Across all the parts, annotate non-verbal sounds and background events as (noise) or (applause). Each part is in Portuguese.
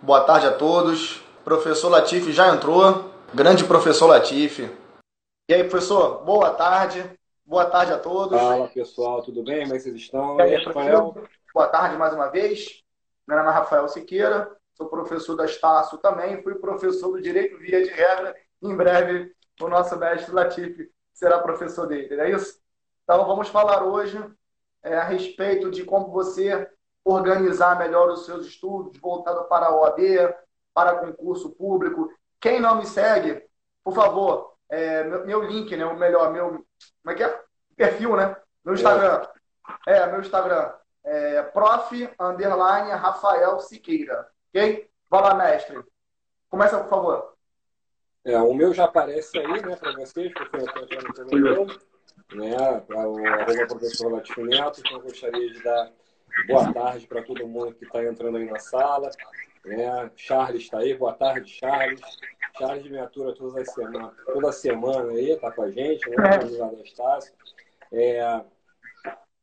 Boa tarde a todos. Professor Latifi já entrou. Grande professor Latifi. E aí, professor? Boa tarde. Boa tarde a todos. Fala, pessoal. Tudo bem? Como é que vocês estão? E aí, Rafael? Boa tarde mais uma vez. Meu nome é Rafael Siqueira. Sou professor da Estácio também. Fui professor do Direito Via de Regra. Em breve, o nosso mestre Latifi será professor dele. Não é isso? Então, vamos falar hoje é, a respeito de como você organizar melhor os seus estudos, voltado para a OAB, para concurso público. Quem não me segue, por favor, é, meu, meu, link, né? O melhor, meu. Como é que é? Perfil, né? Meu Instagram. É, meu Instagram. É prof. underline Rafael Siqueira. Ok? Vai lá, mestre. Começa, por favor. É, o meu já aparece aí, né, para vocês, porque eu estou achando também né, para o arroba professor Latifo Neto, então eu gostaria de dar boa tarde para todo mundo que está entrando aí na sala. Né? Charles está aí, boa tarde, Charles. Charles me atura toda semana, toda semana aí, está com a gente, né? Lá da Estácio. É,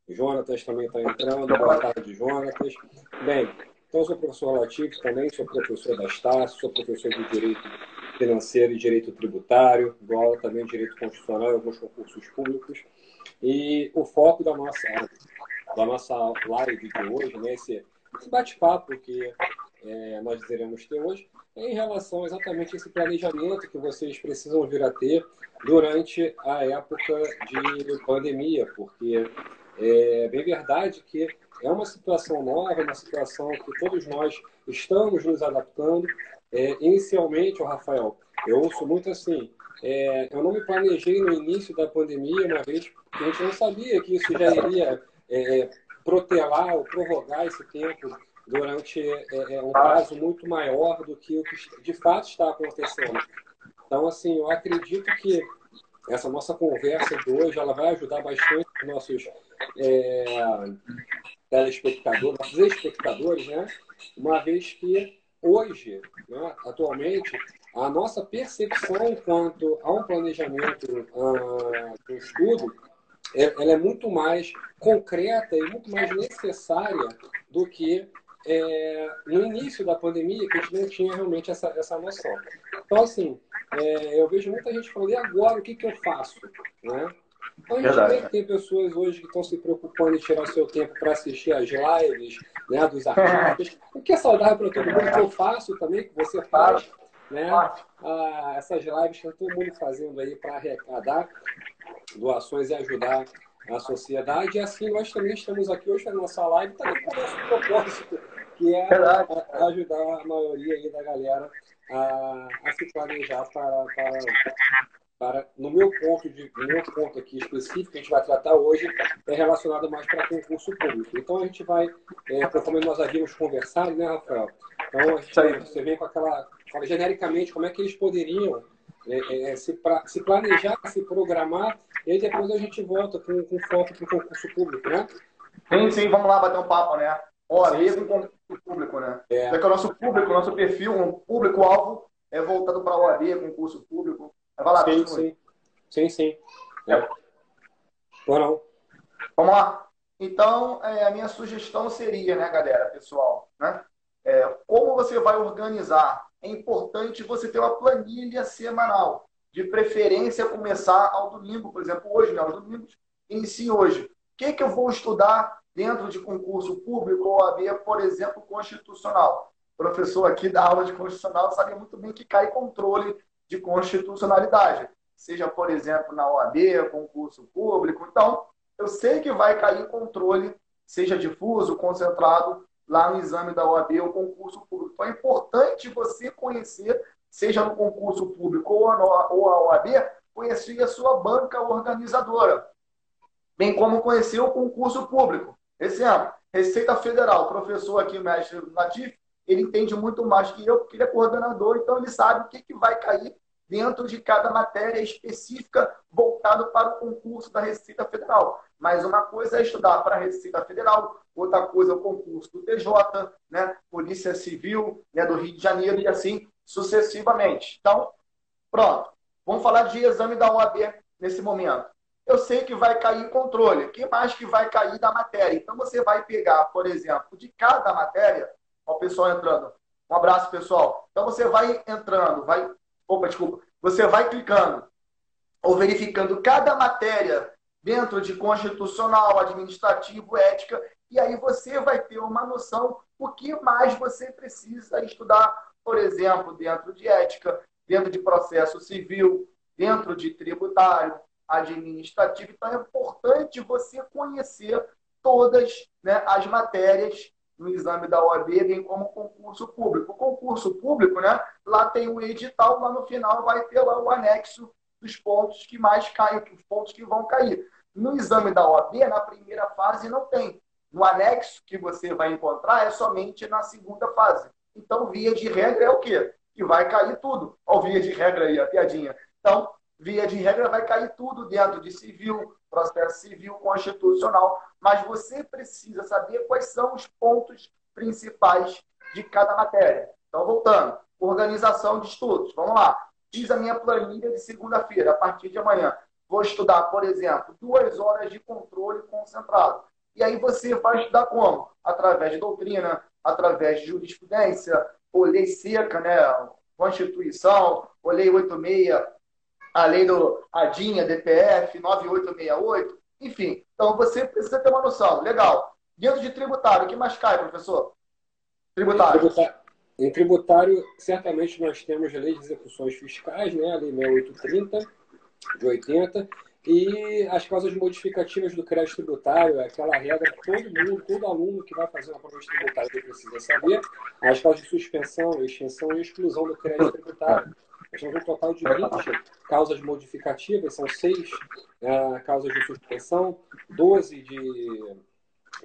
Jonatas também está entrando, boa tarde, Jonatas. Bem, então eu sou professor Latif também, sou professor da Estácio, sou professor de Direito Financeiro e Direito Tributário, dou aula também de Direito Constitucional em alguns concursos públicos. E o foco da nossa da nossa live de hoje, né, esse, esse bate-papo que é, nós iremos ter hoje, é em relação exatamente a esse planejamento que vocês precisam vir a ter durante a época de pandemia, porque é bem verdade que é uma situação nova, uma situação que todos nós estamos nos adaptando. É, inicialmente, o Rafael, eu ouço muito assim, é, eu não me planejei no início da pandemia, uma vez que a gente não sabia que isso já iria é, protelar ou prorrogar esse tempo durante é, é, um prazo muito maior do que o que de fato está acontecendo. Então, assim, eu acredito que essa nossa conversa de hoje ela vai ajudar bastante os nossos é, telespectadores, nossos espectadores, né? Uma vez que hoje, né, atualmente, a nossa percepção quanto a um planejamento, a um estudo, é, ela é muito mais concreta e muito mais necessária do que é, no início da pandemia, que a gente não tinha realmente essa, essa noção. Então, assim, é, eu vejo muita gente falando, e agora, o que, que eu faço? Né? Então, a gente Verdade. vê que tem pessoas hoje que estão se preocupando em tirar o seu tempo para assistir as lives né, dos artistas, (laughs) o que é saudável para todo mundo, que eu faço também, que você faz. Né? Ah, essas lives que está todo mundo fazendo aí para arrecadar doações e ajudar a sociedade. E assim nós também estamos aqui hoje na nossa live, também com o nosso propósito, que é ajudar a maioria aí da galera a, a se planejar para, para, para, no meu ponto de no meu ponto aqui específico que a gente vai tratar hoje é relacionado mais para concurso público. Então a gente vai, é, conforme nós havíamos conversado, né, Rafael? Então a gente, você vem com aquela, fala genericamente como é que eles poderiam é, é, se, pra, se, planejar, se programar, e aí depois a gente volta com, com foco para o concurso público, né? Sim, sim, vamos lá bater um papo, né? Olha, sim, sim. concurso público, né? É. Porque o nosso público, o nosso perfil, um público-alvo é voltado para a OAB, concurso público. Vai lá, sim, sim. Sim, sim. É. Ou não. Vamos lá. Então, é, a minha sugestão seria, né, galera, pessoal, né? É, como você vai organizar é importante você ter uma planilha semanal. De preferência, começar ao domingo, por exemplo, hoje, né? Os domingos inicie hoje. O que, que eu vou estudar dentro de concurso público ou AB, por exemplo, constitucional? O professor aqui da aula de constitucional sabe muito bem que cai controle de constitucionalidade. Seja, por exemplo, na OAB, concurso público. Então, eu sei que vai cair controle, seja difuso, concentrado, lá no exame da OAB ou concurso público. Então é importante você conhecer, seja no concurso público ou a, ou a OAB, conhecer a sua banca organizadora, bem como conhecer o concurso público. Exemplo, Receita Federal, o professor aqui, o mestre Natif, ele entende muito mais que eu, porque ele é coordenador, então ele sabe o que, que vai cair dentro de cada matéria específica voltado para o concurso da Receita Federal. Mas uma coisa é estudar para a Receita Federal, outra coisa é o concurso do TJ, né, Polícia Civil né, do Rio de Janeiro e assim sucessivamente. Então, pronto. Vamos falar de exame da OAB nesse momento. Eu sei que vai cair controle. O que mais que vai cair da matéria? Então, você vai pegar, por exemplo, de cada matéria, o pessoal entrando, Um abraço, pessoal. Então você vai entrando, vai. Opa, desculpa. Você vai clicando ou verificando cada matéria dentro de constitucional, administrativo, ética, e aí você vai ter uma noção o que mais você precisa estudar, por exemplo, dentro de ética, dentro de processo civil, dentro de tributário, administrativo. Então é importante você conhecer todas né, as matérias no exame da OAB, bem como concurso público. O concurso público, né, lá tem o edital, lá no final vai ter lá o anexo dos pontos que mais caem, os pontos que vão cair. No exame da OAB, na primeira fase, não tem. No anexo que você vai encontrar é somente na segunda fase. Então, via de regra é o quê? Que vai cair tudo. Olha via de regra aí, a piadinha. Então, via de regra vai cair tudo dentro de civil, processo civil, constitucional. Mas você precisa saber quais são os pontos principais de cada matéria. Então, voltando. Organização de estudos. Vamos lá. Fiz a minha planilha de segunda-feira, a partir de amanhã. Vou estudar, por exemplo, duas horas de controle concentrado. E aí você vai estudar como? Através de doutrina, através de jurisprudência, ou lei seca, né? Constituição, ou lei 86, a lei do ADINHA, DPF, 9868, enfim. Então você precisa ter uma noção. Legal. Dentro de tributário, o que mais cai, professor? Tributário. Em tributário, certamente nós temos a lei de execuções fiscais, né? a lei 6830, de 80, e as causas modificativas do crédito tributário, aquela regra que todo mundo, todo aluno que vai fazer uma prova de tributário precisa saber, as causas de suspensão, extinção e exclusão do crédito tributário. Temos um total de 20 causas modificativas, são seis é, causas de suspensão, 12 de,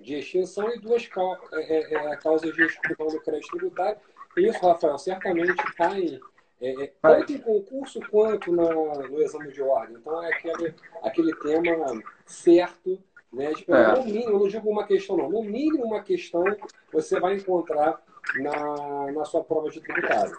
de extinção e duas é, é, é, causas de exclusão do crédito tributário. Isso, Rafael, certamente cai é, é, tanto em concurso quanto na, no exame de ordem. Então, é aquele, aquele tema certo, né? De. No mínimo, não digo uma questão, não. No mínimo, uma questão você vai encontrar na, na sua prova de tributário.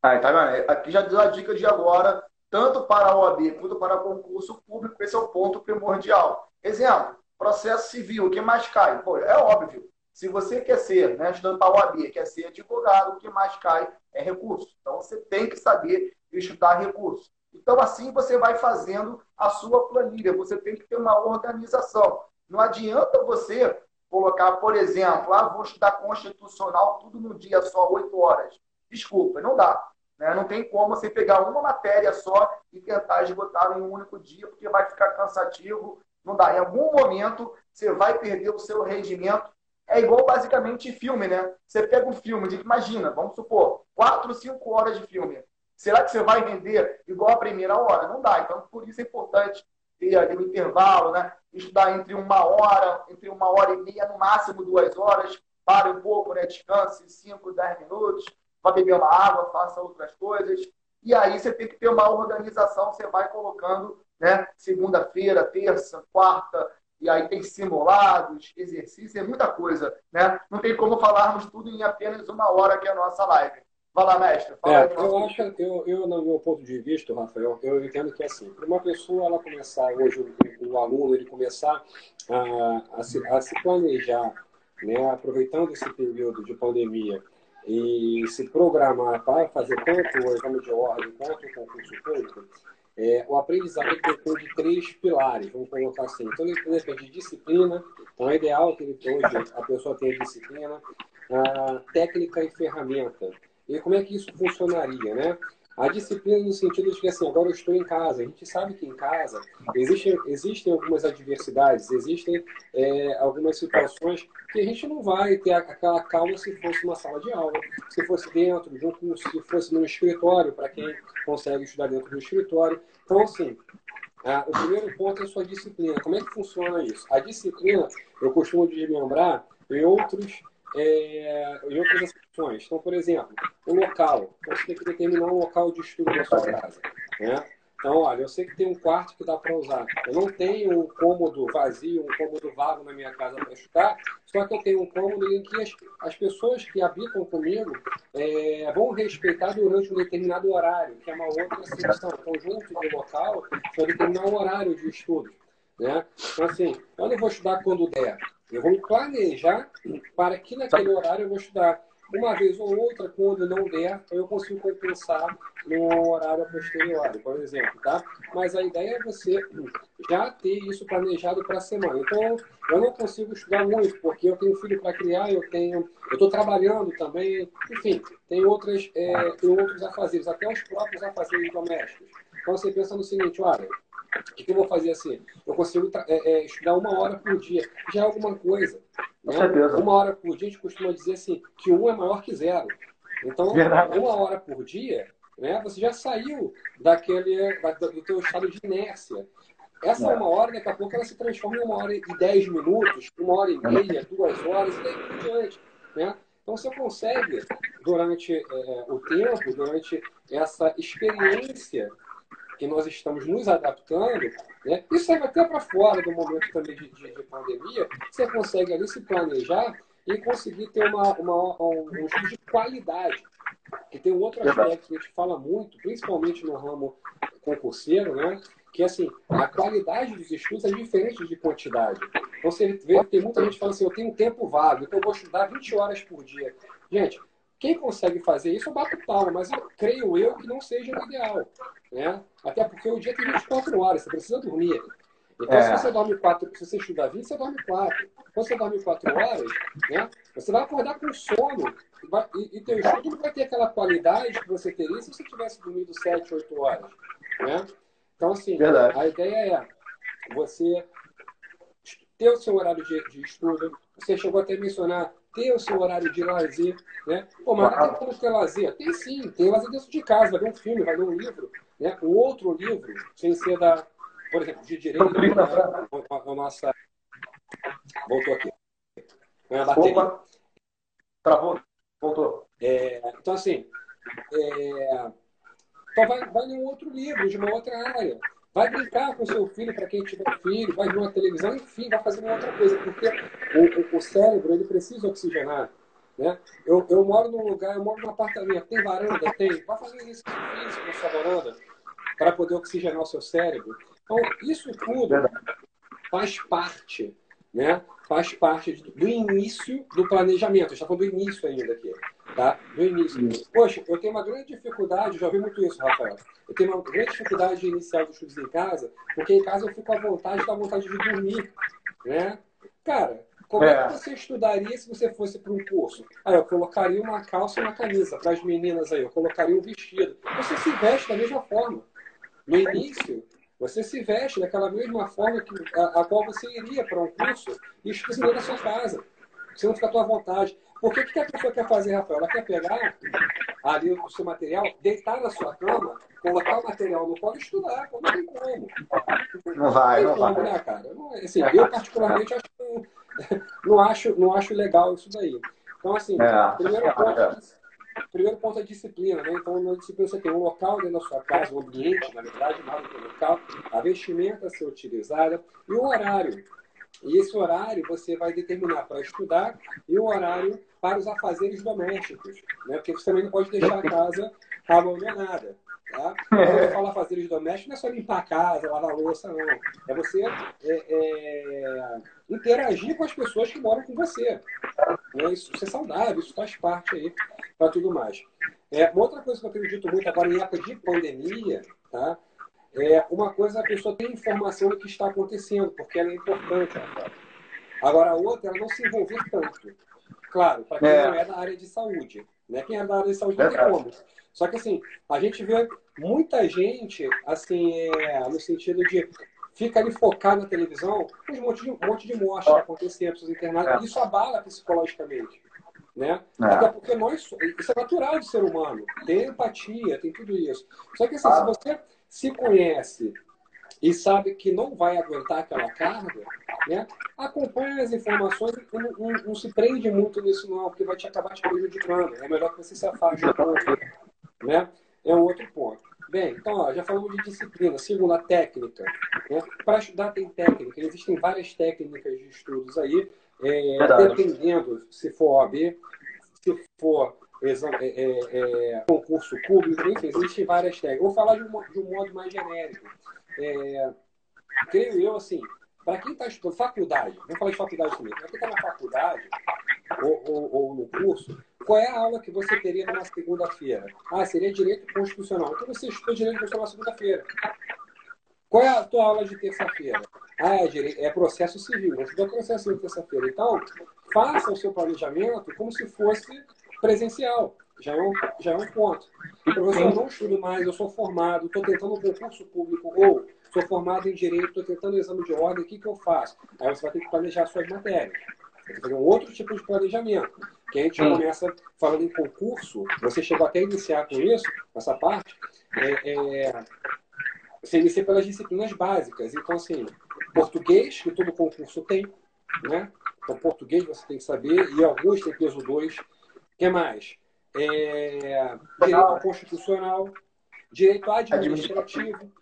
Tá vendo? Aqui já deu a dica de agora, tanto para a OAB quanto para concurso público, esse é o ponto primordial. Exemplo, processo civil, o que mais cai? Pô, é óbvio. Se você quer ser, né, estudando para a OAB, quer ser advogado, o que mais cai é recurso. Então, você tem que saber estudar recurso. Então, assim você vai fazendo a sua planilha. Você tem que ter uma organização. Não adianta você colocar, por exemplo, ah, vou estudar constitucional tudo no dia só, oito horas. Desculpa, não dá. Né? Não tem como você pegar uma matéria só e tentar esgotar em um único dia, porque vai ficar cansativo. Não dá. Em algum momento, você vai perder o seu rendimento é igual basicamente filme, né? Você pega um filme de, imagina, vamos supor, quatro, cinco horas de filme. Será que você vai vender igual a primeira hora? Não dá. Então, por isso é importante ter ali um intervalo, né? Estudar entre uma hora, entre uma hora e meia, no máximo duas horas. Pare um pouco, né? Descanse cinco, dez minutos. Vá beber uma água, faça outras coisas. E aí você tem que ter uma organização, você vai colocando, né? Segunda-feira, terça, quarta, e aí tem simulados, exercícios, é muita coisa, né? Não tem como falarmos tudo em apenas uma hora que é a nossa live. Fala, mestre. Fala é, eu acho, eu, eu, no meu ponto de vista, Rafael, eu entendo que assim, para uma pessoa ela começar hoje, o, o aluno ele começar a, a, se, a se planejar, né, aproveitando esse período de pandemia e se programar para fazer tanto o exame de ordem quanto o concurso público, é, o aprendizado depende de três pilares, vamos colocar assim. Então, ele depende de disciplina, então é ideal que ele, hoje a pessoa tenha disciplina, técnica e ferramenta. E como é que isso funcionaria, né? A disciplina no sentido de que, assim, agora eu estou em casa. A gente sabe que em casa existem, existem algumas adversidades, existem é, algumas situações que a gente não vai ter aquela calma se fosse uma sala de aula, se fosse dentro de curso, se fosse no escritório, para quem consegue estudar dentro do escritório. Então, assim, o primeiro ponto é a sua disciplina. Como é que funciona isso? A disciplina, eu costumo lembrar em outros é, em outras situações. Então, por exemplo, o local. Você tem que determinar um local de estudo da sua casa. Né? Então, olha, eu sei que tem um quarto que dá para usar. Eu não tenho um cômodo vazio, um cômodo vago na minha casa para estudar, só que eu tenho um cômodo em que as, as pessoas que habitam comigo é, vão respeitar durante um determinado horário, que é uma outra situação. Então, junto do local, vai determinar um horário de estudo. Né? Então, assim, eu vou estudar quando der. Eu vou planejar para que naquele horário eu vou estudar. uma vez ou outra, quando não der, eu consigo compensar no horário posterior, por exemplo, tá? Mas a ideia é você já ter isso planejado para a semana. Então, eu não consigo estudar muito, porque eu tenho filho para criar, eu tenho, eu estou trabalhando também, enfim, tem outras, é, tem outros afazeres, até os próprios afazeres domésticos. Então, você pensa no seguinte, olha, o que eu vou fazer assim? Eu consigo é, é, estudar uma hora por dia. Já é alguma coisa. Né? Uma hora por dia, a gente costuma dizer assim, que um é maior que zero. Então, Verdade. uma hora por dia, né, você já saiu daquele, da, do teu estado de inércia. Essa é. uma hora, daqui a pouco, ela se transforma em uma hora e dez minutos, uma hora e meia, duas horas, e daí por diante. Né? Então, você consegue, durante é, o tempo, durante essa experiência que nós estamos nos adaptando, né? isso serve até para fora do momento também de, de, de, pandemia, você consegue ali se planejar e conseguir ter uma, uma, um, um estudo de qualidade. E tem um outro aspecto que a gente fala muito, principalmente no ramo concurseiro, né? que assim, a qualidade dos estudos é diferente de quantidade. Então, você vê, tem muita gente que fala assim, eu tenho um tempo vago, então eu vou estudar 20 horas por dia. Gente, quem consegue fazer isso, eu bato palma, mas eu creio eu que não seja o ideal. Né? Até porque o dia tem 24 horas, você precisa dormir. Então, é. se você dorme quatro, se você estuda 20, você dorme quatro. Quando você dorme quatro horas, né, você vai acordar com sono vai, e, e teu estudo não vai ter aquela qualidade que você teria se você tivesse dormido 7, 8 horas. Né? Então, assim, Verdade. a ideia é você ter o seu horário de, de estudo. Você chegou até a mencionar ter o seu horário de lazer, né? Pô, mas não tem como ter lazer? Tem sim, tem lazer dentro de casa, vai ver um filme, vai ler um livro, né? Um outro livro, sem ser da, por exemplo, de direito, né? a, nossa... Voltou aqui. É. Opa. Travou. Voltou. É, então, assim, é... então vai, vai ler um outro livro, de uma outra área. Vai brincar com seu filho, para quem tiver filho, vai ver uma televisão, enfim, vai fazer uma outra coisa, porque o, o, o cérebro ele precisa oxigenar. Né? Eu, eu moro num lugar, eu moro num apartamento, tem varanda? Tem. Vai fazer exercício físico na sua varanda para poder oxigenar o seu cérebro. Então, isso tudo faz parte, né? Faz parte do início do planejamento. A gente está falando do início ainda aqui tá? No início. Poxa, eu tenho uma grande dificuldade, já ouvi muito isso, Rafael. Eu tenho uma grande dificuldade de iniciar os estudos em casa, porque em casa eu fico à vontade, a vontade de dormir, né? Cara, como é. é que você estudaria se você fosse para um curso? Aí eu colocaria uma calça e uma camisa para as meninas aí, eu colocaria um vestido. Você se veste da mesma forma. No início, você se veste daquela mesma forma que, a, a qual você iria para um curso e estudaria na sua casa. Você não fica à tua vontade. Porque o que a pessoa quer fazer, Rafael? Ela quer pegar ali o seu material, deitar na sua cama, colocar o material no colo e estudar. Não tem como. Não vai, não, não vai. Né, cara? Assim, eu, particularmente, acho, (laughs) não, acho, não acho legal isso daí. Então, assim, é. primeiro ponto, é. primeiro ponto é disciplina, né? Então, na disciplina você tem um local dentro da sua casa, um ambiente, na verdade, que local, a vestimenta a ser utilizada e o horário. E esse horário você vai determinar para estudar e o horário para os afazeres domésticos, né? Porque você também não pode deixar a casa abandonada. Tá? Quando eu falo afazeres domésticos, não é só limpar a casa, lavar a louça, não. É você é, é, interagir com as pessoas que moram com você. É, isso, isso é saudável, isso faz parte aí para tudo mais. É, uma outra coisa que eu acredito muito agora em época de pandemia, tá? É, uma coisa a pessoa tem informação do que está acontecendo, porque ela é importante. Agora, a outra, ela não se envolver tanto. Claro, para quem é. não é da área de saúde. Né? Quem é da área de saúde não tem como. Só que, assim, a gente vê muita gente, assim, é, no sentido de fica ali focado na televisão, um monte de, um monte de morte acontecendo, pessoas internadas, é. isso abala psicologicamente. Né? É. Até porque nós, isso é natural do ser humano, tem empatia, tem tudo isso. Só que assim, ah. se você se conhece e sabe que não vai aguentar aquela carga, né? acompanha as informações e não, não, não, se prende muito nisso não, porque vai te acabar te prejudicando. É melhor que você se afaste um pouco. Né? É um outro ponto. Bem, então, ó, já falamos de disciplina. Segunda, técnica. Né? Para estudar tem técnica. Existem várias técnicas de estudos aí, é, dependendo se for OAB, se for é, é, é, concurso público, enfim, existem várias técnicas. Vou falar de um, de um modo mais genérico. É, creio eu, assim, para quem está estudando faculdade, vamos falar de faculdade também, para quem está na faculdade, ou, ou, ou, no curso, qual é a aula que você teria numa segunda-feira? Ah, seria direito constitucional. Então você estuda direito constitucional na segunda-feira. Qual é a tua aula de terça-feira? Ah, é, é processo civil. Vou estudar processo civil terça-feira. Então, faça o seu planejamento como se fosse presencial. Já é um, já é um ponto. Professor, eu não estudo mais, eu sou formado, estou tentando um concurso público, ou sou formado em direito, estou tentando um exame de ordem, o que, que eu faço? Aí você vai ter que planejar suas matérias. Tem que fazer um outro tipo de planejamento. Que a gente hum. começa falando em concurso, você chegou até a iniciar com isso, essa parte, é, é, você inicia pelas disciplinas básicas. Então, assim, português, que todo concurso tem, né? Então, português você tem que saber, e alguns têm peso 2. O que mais? É, direito constitucional, direito administrativo.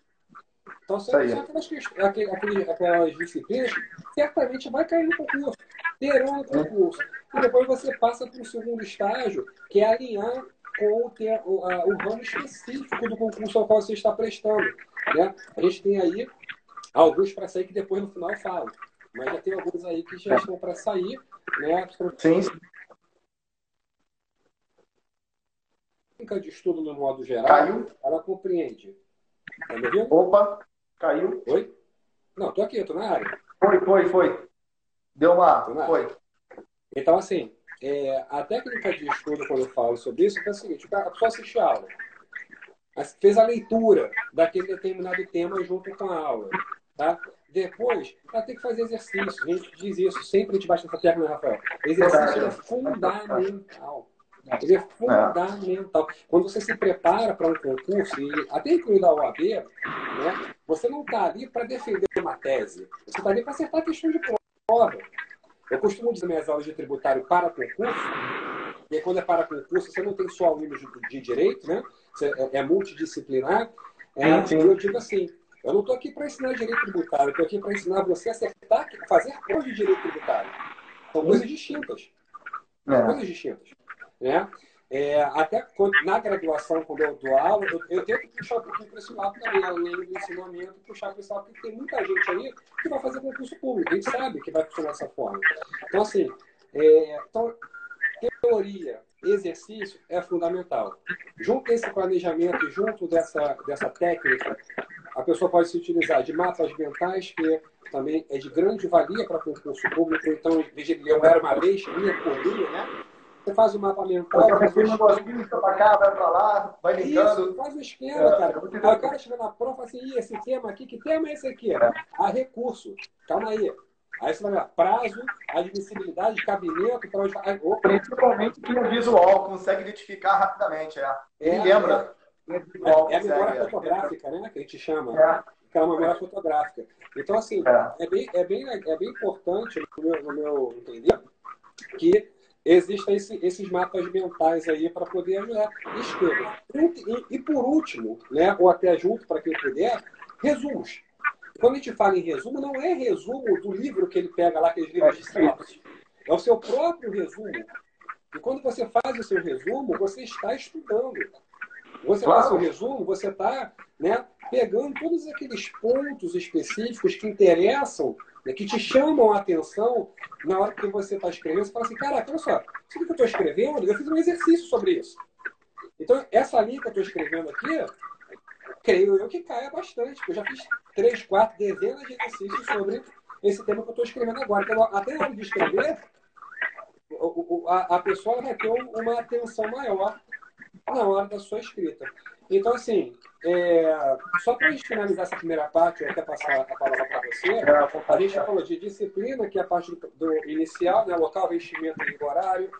Então, são aquelas, aquelas, aquelas disciplinas certamente vai cair no concurso, terão no concurso. E depois você passa para o segundo estágio, que é alinhar com o, o, a, o ramo específico do concurso ao qual você está prestando. Né? A gente tem aí alguns para sair que depois no final eu falo. Mas já tem alguns aí que já estão para sair. Né? Sim. De estudo no modo geral, Caiu? ela compreende. Tá me ouvindo? Opa, caiu. Oi? Não, tô aqui, tô na área. Foi, foi, foi. Deu uma. Foi. Então, assim, é, a técnica de estudo, quando eu falo sobre isso, é o seguinte: a pessoa assiste a aula, fez a leitura daquele determinado tema junto com a aula. Tá? Depois, ela tem que fazer exercício. A gente diz isso, sempre a gente bate nessa tecla, né, Rafael? Exercício é fundamental. Ele é fundamental. Quando você se prepara para um concurso, e até incluindo a OAB, né, você não está ali para defender uma tese. Você está ali para acertar a questão de prova. Eu costumo dizer minhas aulas de tributário para concurso, e aí, quando é para concurso, você não tem só alunos de, de direito, né? Você é, é multidisciplinar. É, eu digo assim, eu não estou aqui para ensinar direito tributário, estou aqui para ensinar você a acertar, fazer prova de direito tributário. São coisas distintas. São é. coisas distintas. Né? É, até quando, na graduação, quando eu dou aula, eu, eu tento puxar um pouquinho para esse lado também, além do ensinamento, puxar para esse lado, porque tem muita gente aí que vai fazer concurso público, a gente sabe que vai funcionar dessa forma. Então, assim, é, então, teoria, exercício é fundamental. Junto desse planejamento, junto dessa, dessa técnica, a pessoa pode se utilizar de mapas mentais, que também é de grande valia para concurso público. Então, eu era uma vez, linha por né? Você faz o mapa mental. Você faz um negocinho, para cá, vai para lá, vai ligando. Isso, faz o esquema, é, cara. Aí o cara chega na prova e fala assim, esse tema aqui, que tema é esse aqui? É. Ah, recurso. Calma aí. Aí você vai lá, prazo, admissibilidade, cabimento, para onde. Principalmente quem é visual, consegue identificar rapidamente, é. é lembra. É, é, é, a memória fotográfica, né? Que a gente chama. É. Aquela memória fotográfica. Então, assim, é, é bem, é, bem, é bem importante, no meu, no meu entender, que existem esse, esses mapas mentais aí para poder ajudar. Escreva. E, e, por último, né, ou até junto para quem puder, resumos. Quando a gente fala em resumo, não é resumo do livro que ele pega lá, aqueles livros de sinopse. É o seu próprio resumo. E quando você faz o seu resumo, você está estudando. Você claro. faz o resumo, você está né, pegando todos aqueles pontos específicos que interessam né, que te chamam a atenção na hora que você está escrevendo. Você fala assim, caraca, olha só, isso que eu estou escrevendo, eu fiz um exercício sobre isso. Então, essa linha que eu estou escrevendo aqui, creio eu que caia bastante, porque eu já fiz três, quatro, dezenas de exercícios sobre esse tema que eu estou escrevendo agora. Então, até na hora de escrever, a pessoa vai ter uma atenção maior na hora da sua escrita. Então, assim, é, só para a gente finalizar essa primeira parte, eu até passar a palavra para você, a gente já falou de disciplina, que é a parte do, inicial, né, local, vestimento e horário,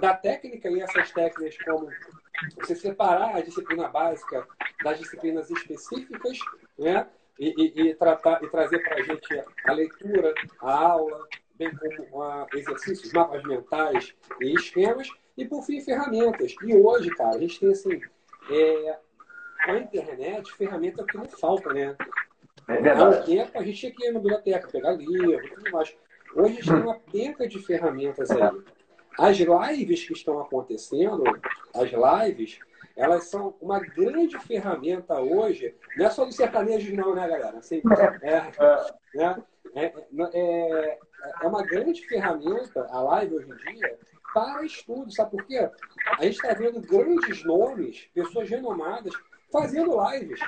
da técnica e essas técnicas como você separar a disciplina básica das disciplinas específicas, né, e, e, e tratar e trazer para a gente a leitura, a aula, bem como uh, exercícios, mapas mentais e esquemas, e por fim ferramentas. E hoje, cara, a gente tem assim é, a internet, ferramenta é que não falta, né? É Há um tempo a gente tinha que ir na biblioteca, pegar livro e tudo mais. Hoje a gente tem uma penca de ferramentas aí. As lives que estão acontecendo, as lives, elas são uma grande ferramenta hoje, não é só dos sertanejos não, né, galera? Assim, é, né? é, é, é uma grande ferramenta, a live hoje em dia, para estudo, sabe por quê? A gente está vendo grandes nomes, pessoas renomadas, fazendo lives.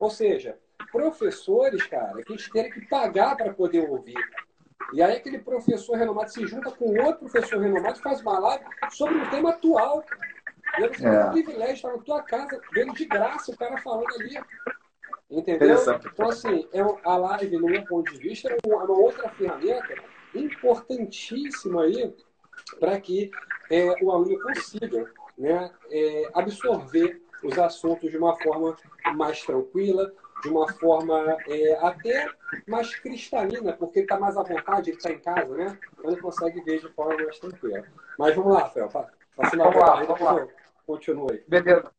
Ou seja, professores, cara, que a gente teria que pagar para poder ouvir. E aí aquele professor renomado se junta com outro professor renomado e faz uma live sobre um tema atual. E aí você é. tem o privilégio de estar na tua casa, vendo de graça o cara falando ali. Entendeu? Então, assim, é a live, no meu ponto de vista, é uma outra ferramenta importantíssima aí para que é, o aluno consiga né, é, absorver os assuntos de uma forma mais tranquila, de uma forma é, até mais cristalina, porque ele está mais à vontade, ele está em casa, né? Então ele consegue ver de forma mais tranquila. Mas vamos lá, Rafael. Vamos lá, vamos lá. Continue. Beleza.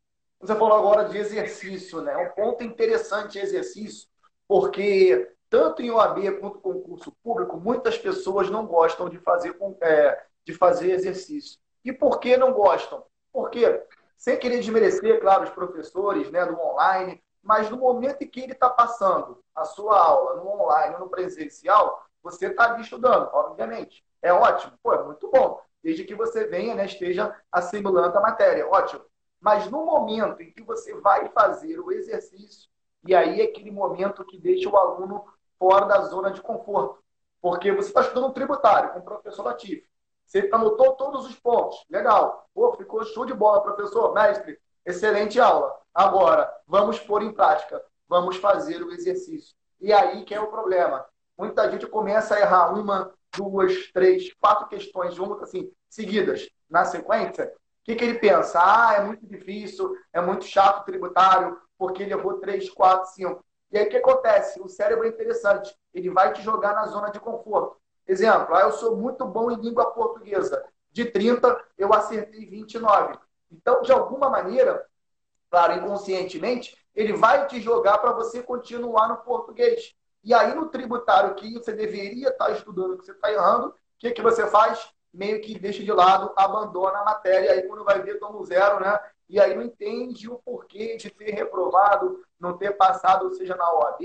Você falou agora de exercício, né? Um ponto interessante exercício, porque tanto em OAB quanto concurso público, muitas pessoas não gostam de fazer, é, de fazer exercício. E por que não gostam? Porque, sem querer desmerecer, claro, os professores né, do online, mas no momento em que ele está passando a sua aula no online ou no presencial, você está ali estudando, obviamente. É ótimo, pô, é muito bom. Desde que você venha, né, esteja assimilando a matéria, ótimo. Mas no momento em que você vai fazer o exercício, e aí é aquele momento que deixa o aluno fora da zona de conforto. Porque você está estudando um tributário com o professor Latif. Você anotou todos os pontos. Legal. Pô, ficou show de bola, professor, mestre. Excelente aula. Agora, vamos pôr em prática. Vamos fazer o exercício. E aí que é o problema. Muita gente começa a errar uma, duas, três, quatro questões juntas, assim, seguidas, na sequência. O que, que ele pensa? Ah, é muito difícil, é muito chato o tributário, porque ele errou três, quatro, cinco. E aí o que acontece? O cérebro é interessante. Ele vai te jogar na zona de conforto. Exemplo, ah, eu sou muito bom em língua portuguesa. De 30, eu acertei 29. Então, de alguma maneira, claro, inconscientemente, ele vai te jogar para você continuar no português. E aí, no tributário que você deveria estar tá estudando, que você está errando, o que, que você faz? Meio que deixa de lado, abandona a matéria, aí quando vai ver, toma um zero, né? E aí não entende o porquê de ter reprovado, não ter passado, seja na OAB,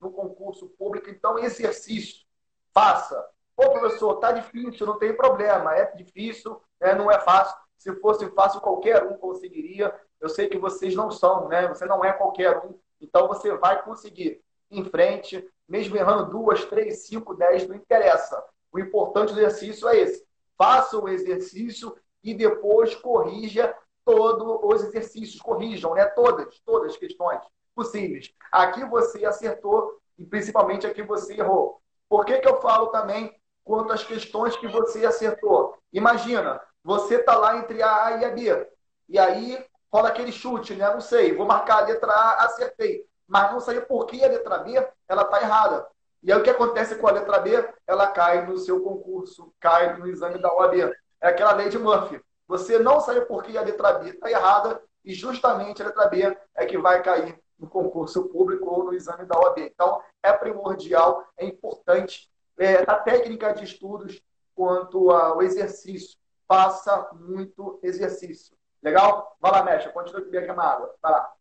no concurso público. Então, exercício, faça. Pô, professor, tá difícil, não tem problema. É difícil, né? não é fácil. Se fosse fácil, qualquer um conseguiria. Eu sei que vocês não são, né? Você não é qualquer um. Então você vai conseguir em frente, mesmo errando duas, três, cinco, dez, não interessa. O importante do exercício é esse. Faça o exercício e depois corrija todos os exercícios. Corrijam, né? Todas, todas as questões possíveis. Aqui você acertou e principalmente aqui você errou. Por que, que eu falo também quanto às questões que você acertou. Imagina, você está lá entre a A e a B. E aí rola aquele chute, né? Não sei, vou marcar a letra A, acertei. Mas não sei por que a letra B ela está errada. E aí o que acontece com a letra B? Ela cai no seu concurso, cai no exame da OAB. É aquela lei de Murphy. Você não sabe por que a letra B está errada e justamente a letra B é que vai cair no concurso público ou no exame da OAB. Então, é primordial, é importante é, da técnica de estudos quanto ao exercício. Faça muito exercício. Legal? Vai lá, Mecha, continua aqui na água. Vai lá.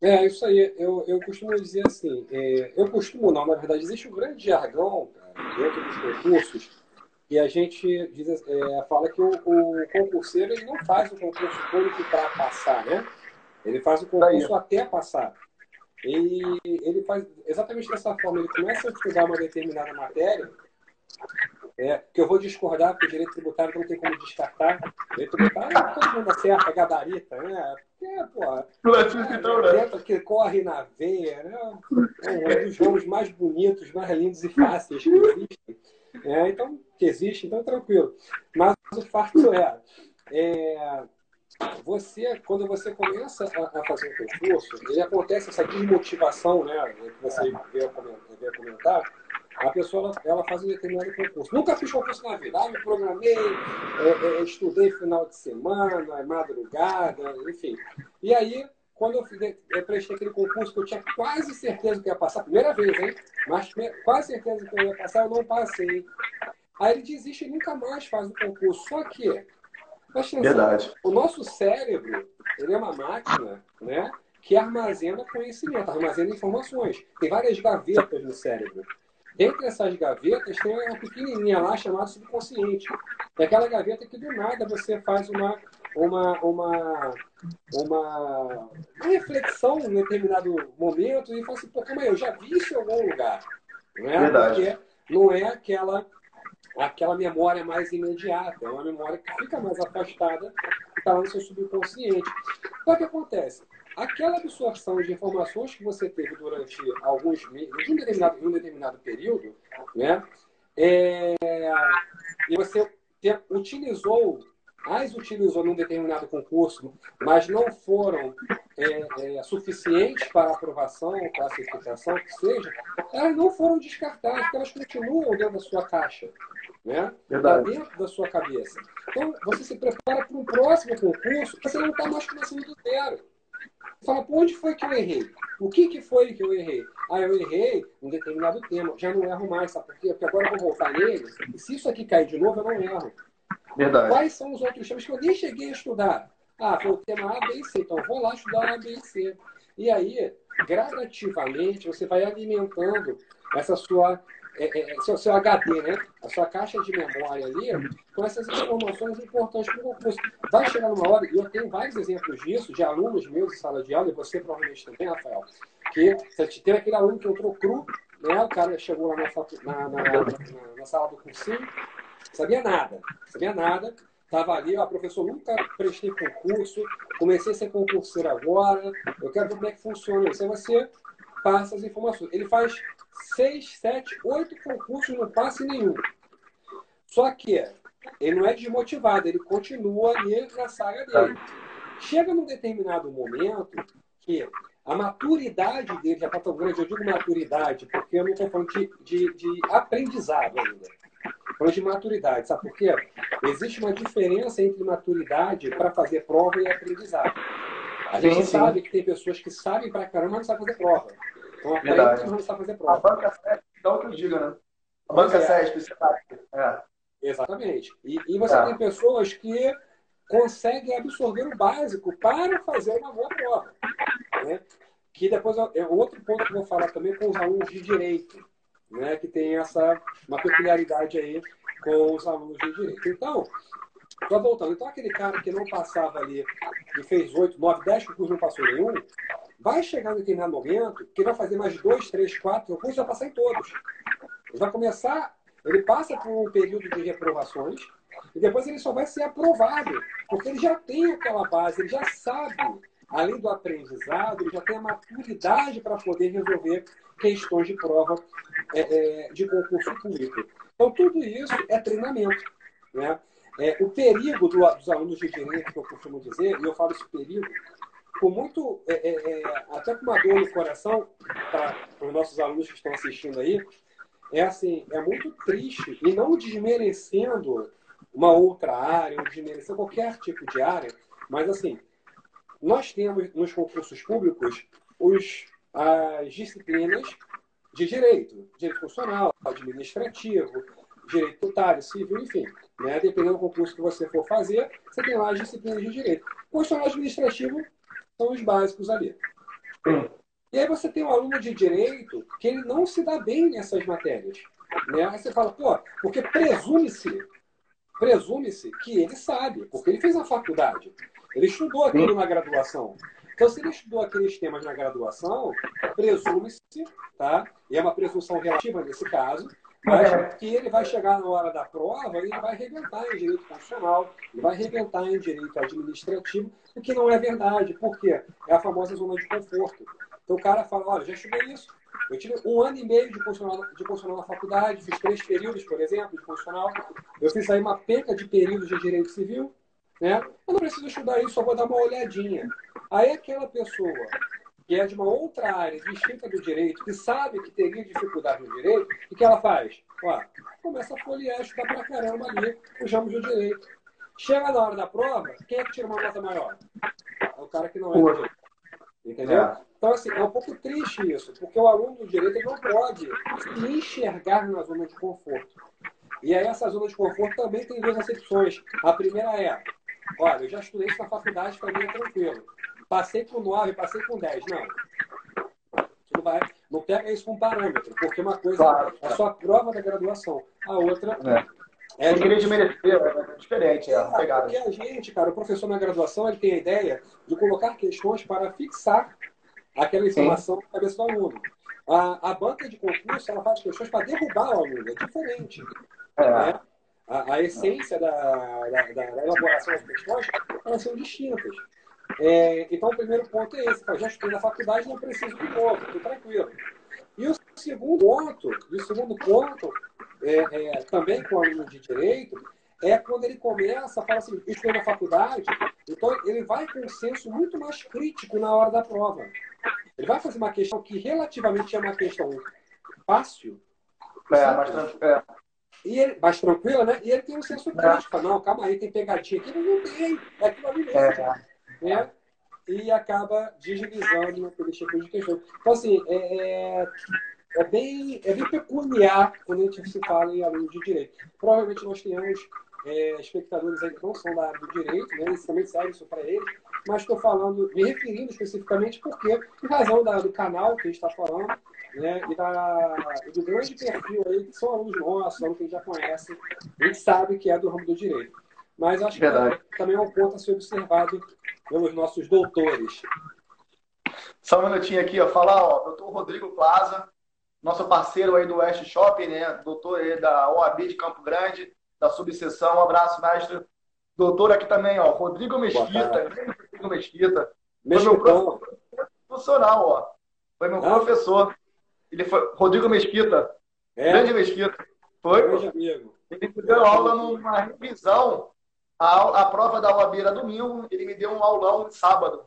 É, isso aí. Eu, eu costumo dizer assim, é, eu costumo não, na verdade, existe um grande jargão cara, dentro dos concursos e a gente diz, é, fala que o, o, concurseiro ele não faz o concurso público para passar, né? Ele faz o concurso até passar. E ele faz exatamente dessa forma. Ele começa a estudar uma determinada matéria, é, que eu vou discordar, porque o direito tributário não tem como descartar. O direito tributário, todo mundo acerta, gabarita, né? Porque, pô, é, é, que corre na veia, né? É um dos jogos mais bonitos, mais lindos e fáceis que existem. É, então, que existe, então tranquilo. Mas o fato é, é você, quando você começa a, a fazer um concurso, e acontece essa desmotivação, né, que você veio comentar, a pessoa ela, faz um determinado concurso. Nunca fiz concurso na vida. Ah, me programei, é, é, estudei final de semana, madrugada, enfim. E aí, quando eu, eu prestei aquele concurso que eu tinha quase certeza que ia passar, primeira vez, hein? Mas quase certeza que eu ia passar, eu não passei. Aí ele desiste e nunca mais faz o concurso. Só que Verdade. O nosso cérebro, ele é uma máquina, né? que armazena conhecimento, armazena informações. Tem várias gavetas no cérebro. Dentre essas gavetas tem uma pequenininha lá chamada subconsciente. É aquela gaveta que do nada você faz uma, uma, uma, uma, reflexão em determinado momento e fala assim, pô, calma aí, eu já vi isso em algum lugar. Não é? Verdade. Porque não é aquela, aquela memória mais imediata, é uma memória que fica mais afastada, que está lá no seu subconsciente. Então, o que acontece? aquela absorção de informações que você teve durante alguns meses, em um determinado, um determinado período, né? É, e você te, utilizou, as utilizou num determinado concurso, mas não foram é, é, suficientes para aprovação, classificação, que seja, elas não foram descartadas, porque elas continuam dentro da sua caixa. Né? Está dentro da sua cabeça. Então, você se prepara para um próximo concurso, você não está mais começando do zero. Fala, por onde foi que eu errei? O que, que foi que eu errei? Ah, eu errei um determinado tema. Já não erro mais, sabe por quê? Porque agora eu vou voltar nele. E se isso aqui cair de novo, eu não erro. Verdade. Quais são os outros temas que eu nem cheguei a estudar? Ah, foi o tema A, B e C. Então, vou lá estudar A, B e C. E aí, gradativamente, você vai alimentando essa sua é, é, é, seu, seu HD, né? A sua caixa de memória ali, com essas informações importantes para o concurso. Vai chegar numa hora, e eu tenho vários exemplos disso, de alunos meus em sala de aula, e você provavelmente também, Rafael, que você tem aquele aluno que entrou cru, né? O cara chegou lá na, na, na, na sala do cursinho, sabia nada, sabia nada, Estava ali, ó, professor, nunca prestei concurso, comecei a ser concurseiro agora, eu quero ver como é que funciona isso. Aí você passa as informações. Ele faz seis, sete, oito concursos não passa nenhum. Só que ele não é desmotivado, ele continua ali na saga dele. Chega num determinado momento que a maturidade dele já está tão grande, eu digo maturidade, porque eu não estou falando de, de, de aprendizado ainda. Falando de maturidade, sabe por quê? Existe uma diferença entre maturidade para fazer prova e aprendizado. A gente sim, sabe sim. que tem pessoas que sabem pra caramba, mas não sabem fazer prova. Então. Não fazer prova. A banca CESP, então que eu diga, né? A banca é. CESP, você sabe. É. Exatamente. E, e você é. tem pessoas que conseguem absorver o básico para fazer uma boa prova. Né? Que depois é outro ponto que eu vou falar também com os alunos de direito, né? que tem essa uma peculiaridade aí com os alunos de direito. Então, só voltando, então aquele cara que não passava ali e fez 8, 9, 10 concursos não passou nenhum, vai chegar no determinado momento que vai fazer mais dois, três, quatro concursos vai passar em todos. Ele vai começar, ele passa por um período de reprovações e depois ele só vai ser aprovado, porque ele já tem aquela base, ele já sabe, além do aprendizado, ele já tem a maturidade para poder resolver questões de prova é, é, de concurso público. Então, tudo isso é treinamento. Né? É, o perigo do, dos alunos de direito, que eu costumo dizer, e eu falo esse perigo com muito, é, é, é, até com uma dor no coração, para os nossos alunos que estão assistindo aí, é assim, é muito triste, e não desmerecendo uma outra área, ou desmerecendo qualquer tipo de área, mas assim, nós temos nos concursos públicos os, as disciplinas de direito, direito constitucional, administrativo, direito tributário, civil, enfim. Né? Dependendo do concurso que você for fazer, você tem lá as disciplinas de direito. Constitucional administrativo são os básicos ali. E aí você tem um aluno de direito que ele não se dá bem nessas matérias. Né? Aí você fala, pô, porque presume-se, presume-se que ele sabe, porque ele fez a faculdade. Ele estudou aquilo na graduação. Então, se ele estudou aqueles temas na graduação, presume-se, tá? E é uma presunção relativa nesse caso, mas que ele vai chegar na hora da prova e ele vai arrebentar em direito constitucional, ele vai arrebentar em direito administrativo, o que não é verdade. Por quê? É a famosa zona de conforto. Então o cara fala, olha, já estudei isso. Eu tive um ano e meio de constitucional, de constitucional na faculdade, fiz três períodos, por exemplo, de constitucional. Eu fiz aí uma penca de períodos de direito civil. Né? Eu não preciso estudar isso, só vou dar uma olhadinha. Aí aquela pessoa que é de uma outra área distinta do direito, que sabe que teria dificuldade no direito, e que ela faz? Ó, começa a folhear, estudar pra caramba ali os ramos do direito. Chega na hora da prova, quem é que tira uma nota maior? É o cara que não é do direito. Entendeu? É. Então, assim, é um pouco triste isso, porque o aluno do direito não pode se enxergar na zona de conforto. E aí, essa zona de conforto também tem duas acepções. A primeira é: olha, eu já estudei isso na faculdade, para mim é tranquilo. passei com 9, passei com 10. Não. Não, vai, não pega isso como parâmetro, porque uma coisa claro. é a sua prova da graduação, a outra é. É, queria desmerecer, é diferente. É, é, porque a gente, cara, o professor na graduação, ele tem a ideia de colocar questões para fixar aquela informação Sim. na cabeça do aluno. A, a banca de concurso, ela faz questões para derrubar o aluno, é diferente. É. Né? A, a, essência da, da, da, elaboração das questões, elas são distintas. É, então, o primeiro ponto é esse. Já estudei na faculdade, não preciso de novo, estou tranquilo. E o segundo ponto, o segundo ponto, é, é, também com o aluno de direito, é quando ele começa a falar assim, estudei na faculdade, então ele vai com um senso muito mais crítico na hora da prova. Ele vai fazer uma questão que relativamente é uma questão fácil. É. É. E ele, mais tranquila, né? E ele tem um senso crítico. É. Não, calma aí, tem pegadinha aqui. Não, tem. É aquilo ali mesmo. É. Né? E acaba digilizando naquele tipo de questão. Então, assim, é, é, é, bem, é bem peculiar quando a gente se fala em aluno de direito. Provavelmente nós tenhamos é, espectadores aí que não são da área do direito, né? Isso também serve isso para eles mas estou falando, me referindo especificamente porque, em razão da, do canal que a gente está falando, né, e, da, e do grande perfil aí, que são alunos nossos, alunos que a gente já conhece, a gente sabe que é do ramo do direito. Mas acho Verdade. que também é um ponto a ser observado pelos nossos doutores. Só um minutinho aqui, ó, falar, ó, doutor Rodrigo Plaza, nosso parceiro aí do West Shopping, né, doutor aí da OAB de Campo Grande, da subseção. Um abraço, mestre. Doutor aqui também, ó, Rodrigo Mesquita, Rodrigo Mesquita. Foi meu professor institucional, ó. Foi meu professor. Ele foi Rodrigo Mesquita. É. Grande Mesquita. Foi, Grande amigo. Ele me deu aula numa revisão. A, a prova da UAB era domingo, ele me deu um aulão de sábado.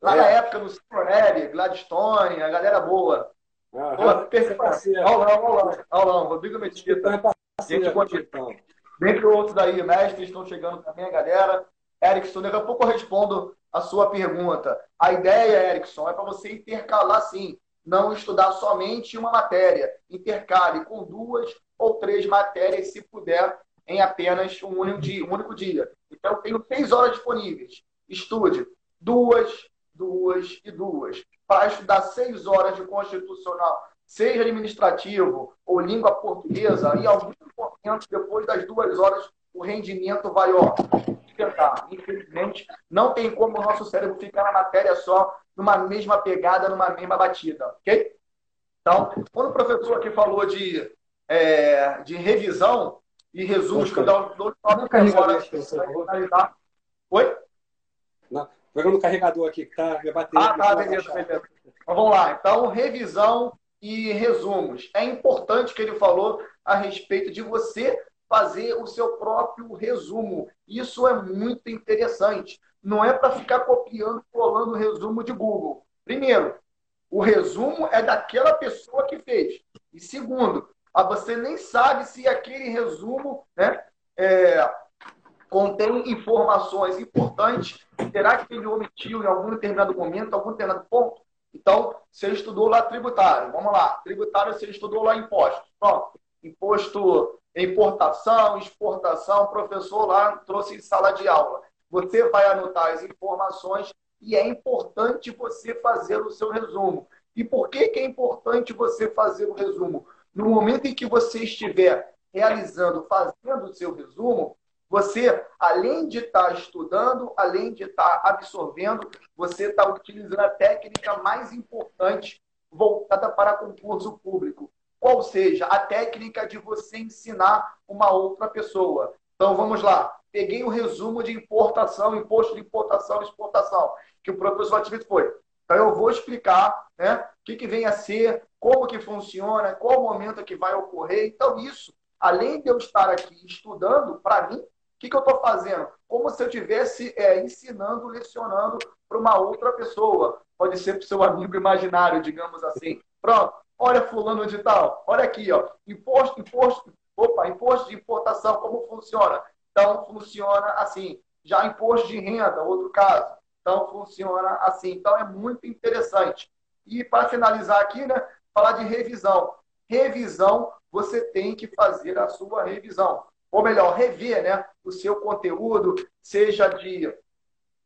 Lá é. na época, no Ciponelli, Gladstone, a galera boa. Ah, Pô, perfeito. Aulão, aulão, aulão. Rodrigo Mesquita. É Gente, então. Dentre outros aí, mestres estão chegando também, a galera. Erickson, daqui a pouco eu respondo a sua pergunta. A ideia, Erickson, é para você intercalar sim. Não estudar somente uma matéria. Intercale com duas ou três matérias, se puder, em apenas um único dia. Um único dia. Então, eu tenho seis horas disponíveis. Estude duas, duas e duas. Para estudar seis horas de constitucional, seja administrativo ou língua portuguesa, em algum momento, depois das duas horas, o rendimento vai ó, despertar. Infelizmente, não tem como o nosso cérebro ficar na matéria só, numa mesma pegada, numa mesma batida, ok? Então, quando o professor aqui falou de, é, de revisão e resumos que eu dou, dou agora. Oi? Não, pegando o carregador aqui, que tá minha bateria. Ah, tá, beleza, beleza. Então, vamos lá. Então, revisão e resumos. É importante que ele falou a respeito de você fazer o seu próprio resumo. Isso é muito interessante. Não é para ficar copiando, colando o resumo de Google. Primeiro, o resumo é daquela pessoa que fez. E segundo, você nem sabe se aquele resumo né, é, contém informações importantes. Será que ele omitiu em algum determinado momento, algum determinado ponto? Então, você estudou lá tributário. Vamos lá. Tributário, você estudou lá imposto. Pronto. Imposto importação, exportação, o professor lá trouxe em sala de aula. Você vai anotar as informações e é importante você fazer o seu resumo. E por que, que é importante você fazer o resumo? No momento em que você estiver realizando, fazendo o seu resumo, você, além de estar estudando, além de estar absorvendo, você está utilizando a técnica mais importante voltada para concurso público. Qual seja a técnica de você ensinar uma outra pessoa. Então vamos lá. Peguei o resumo de importação, imposto de importação exportação, que o professor Ativito foi. Então eu vou explicar né, o que, que vem a ser, como que funciona, qual o momento que vai ocorrer. Então, isso, além de eu estar aqui estudando, para mim, o que, que eu estou fazendo? Como se eu estivesse é, ensinando, lecionando para uma outra pessoa. Pode ser para o seu amigo imaginário, digamos assim. Pronto, olha fulano de tal, olha aqui, ó. Imposto, imposto, opa, imposto de importação, como funciona? Então, funciona assim. Já imposto de renda, outro caso. Então, funciona assim. Então, é muito interessante. E para finalizar aqui, né, falar de revisão. Revisão, você tem que fazer a sua revisão ou melhor, rever né, o seu conteúdo, seja de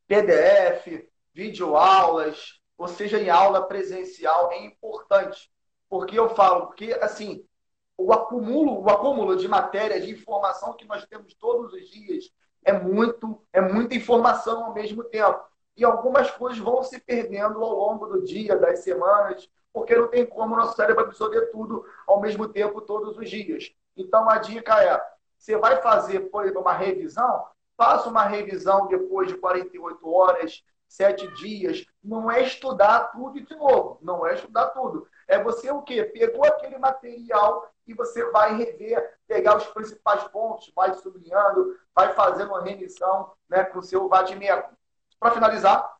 PDF, videoaulas, ou seja, em aula presencial, é importante. Porque eu falo, porque assim, o acúmulo, o acúmulo de matéria, de informação que nós temos todos os dias é muito, é muita informação ao mesmo tempo. E algumas coisas vão se perdendo ao longo do dia, das semanas, porque não tem como o nosso cérebro absorver tudo ao mesmo tempo todos os dias. Então a dica é: você vai fazer, por exemplo, uma revisão, faça uma revisão depois de 48 horas, sete dias. Não é estudar tudo de novo, não é estudar tudo. É você o quê? Pegou aquele material e você vai rever, pegar os principais pontos, vai sublinhando, vai fazendo uma remissão né, com o seu vadimeco. Para finalizar,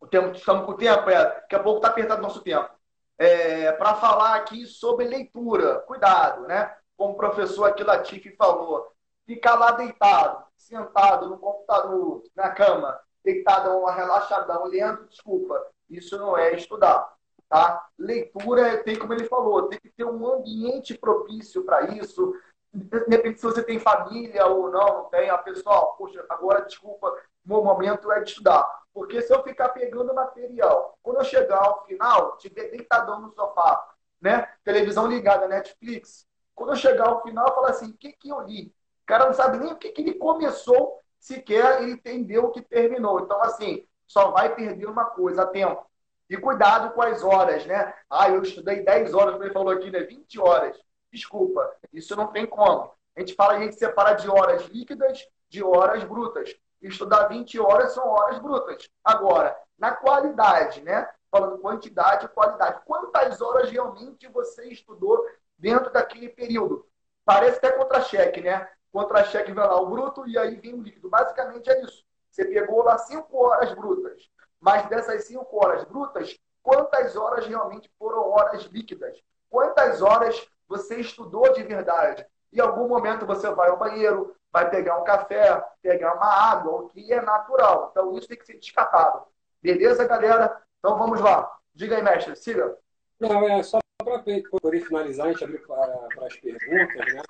o tempo, estamos com o tempo, é, daqui a pouco está apertado o nosso tempo. É, Para falar aqui sobre leitura, cuidado, né? Como o professor aqui Latifi falou, ficar lá deitado, sentado no computador, na cama, deitadão, relaxadão, lendo, desculpa, isso não é estudar. Tá? Leitura tem, como ele falou, tem que ter um ambiente propício para isso. De repente, se você tem família ou não, não tem, a pessoa, poxa, agora, desculpa, meu momento é de estudar. Porque se eu ficar pegando material, quando eu chegar ao final, tiver deitadão no sofá, né? Televisão ligada, Netflix, quando eu chegar ao final, eu falo assim, o que, que eu li? O cara não sabe nem o que, que ele começou, sequer ele entendeu o que terminou. Então, assim, só vai perder uma coisa, tempo. E cuidado com as horas, né? Ah, eu estudei 10 horas, ele falou aqui, né? 20 horas. Desculpa, isso não tem como. A gente fala, a gente separa de horas líquidas de horas brutas. Estudar 20 horas são horas brutas. Agora, na qualidade, né? Falando quantidade e qualidade. Quantas horas realmente você estudou dentro daquele período? Parece até contra-cheque, né? Contra-cheque vem lá o bruto e aí vem o líquido. Basicamente é isso. Você pegou lá 5 horas brutas. Mas dessas cinco horas brutas, quantas horas realmente foram horas líquidas? Quantas horas você estudou de verdade? Em algum momento você vai ao banheiro, vai pegar um café, pegar uma água, o que é natural. Então isso tem que ser descartado. Beleza, galera? Então vamos lá. Diga aí, mestre, siga. Não, é só para poder finalizar, a gente abrir para, as perguntas, né?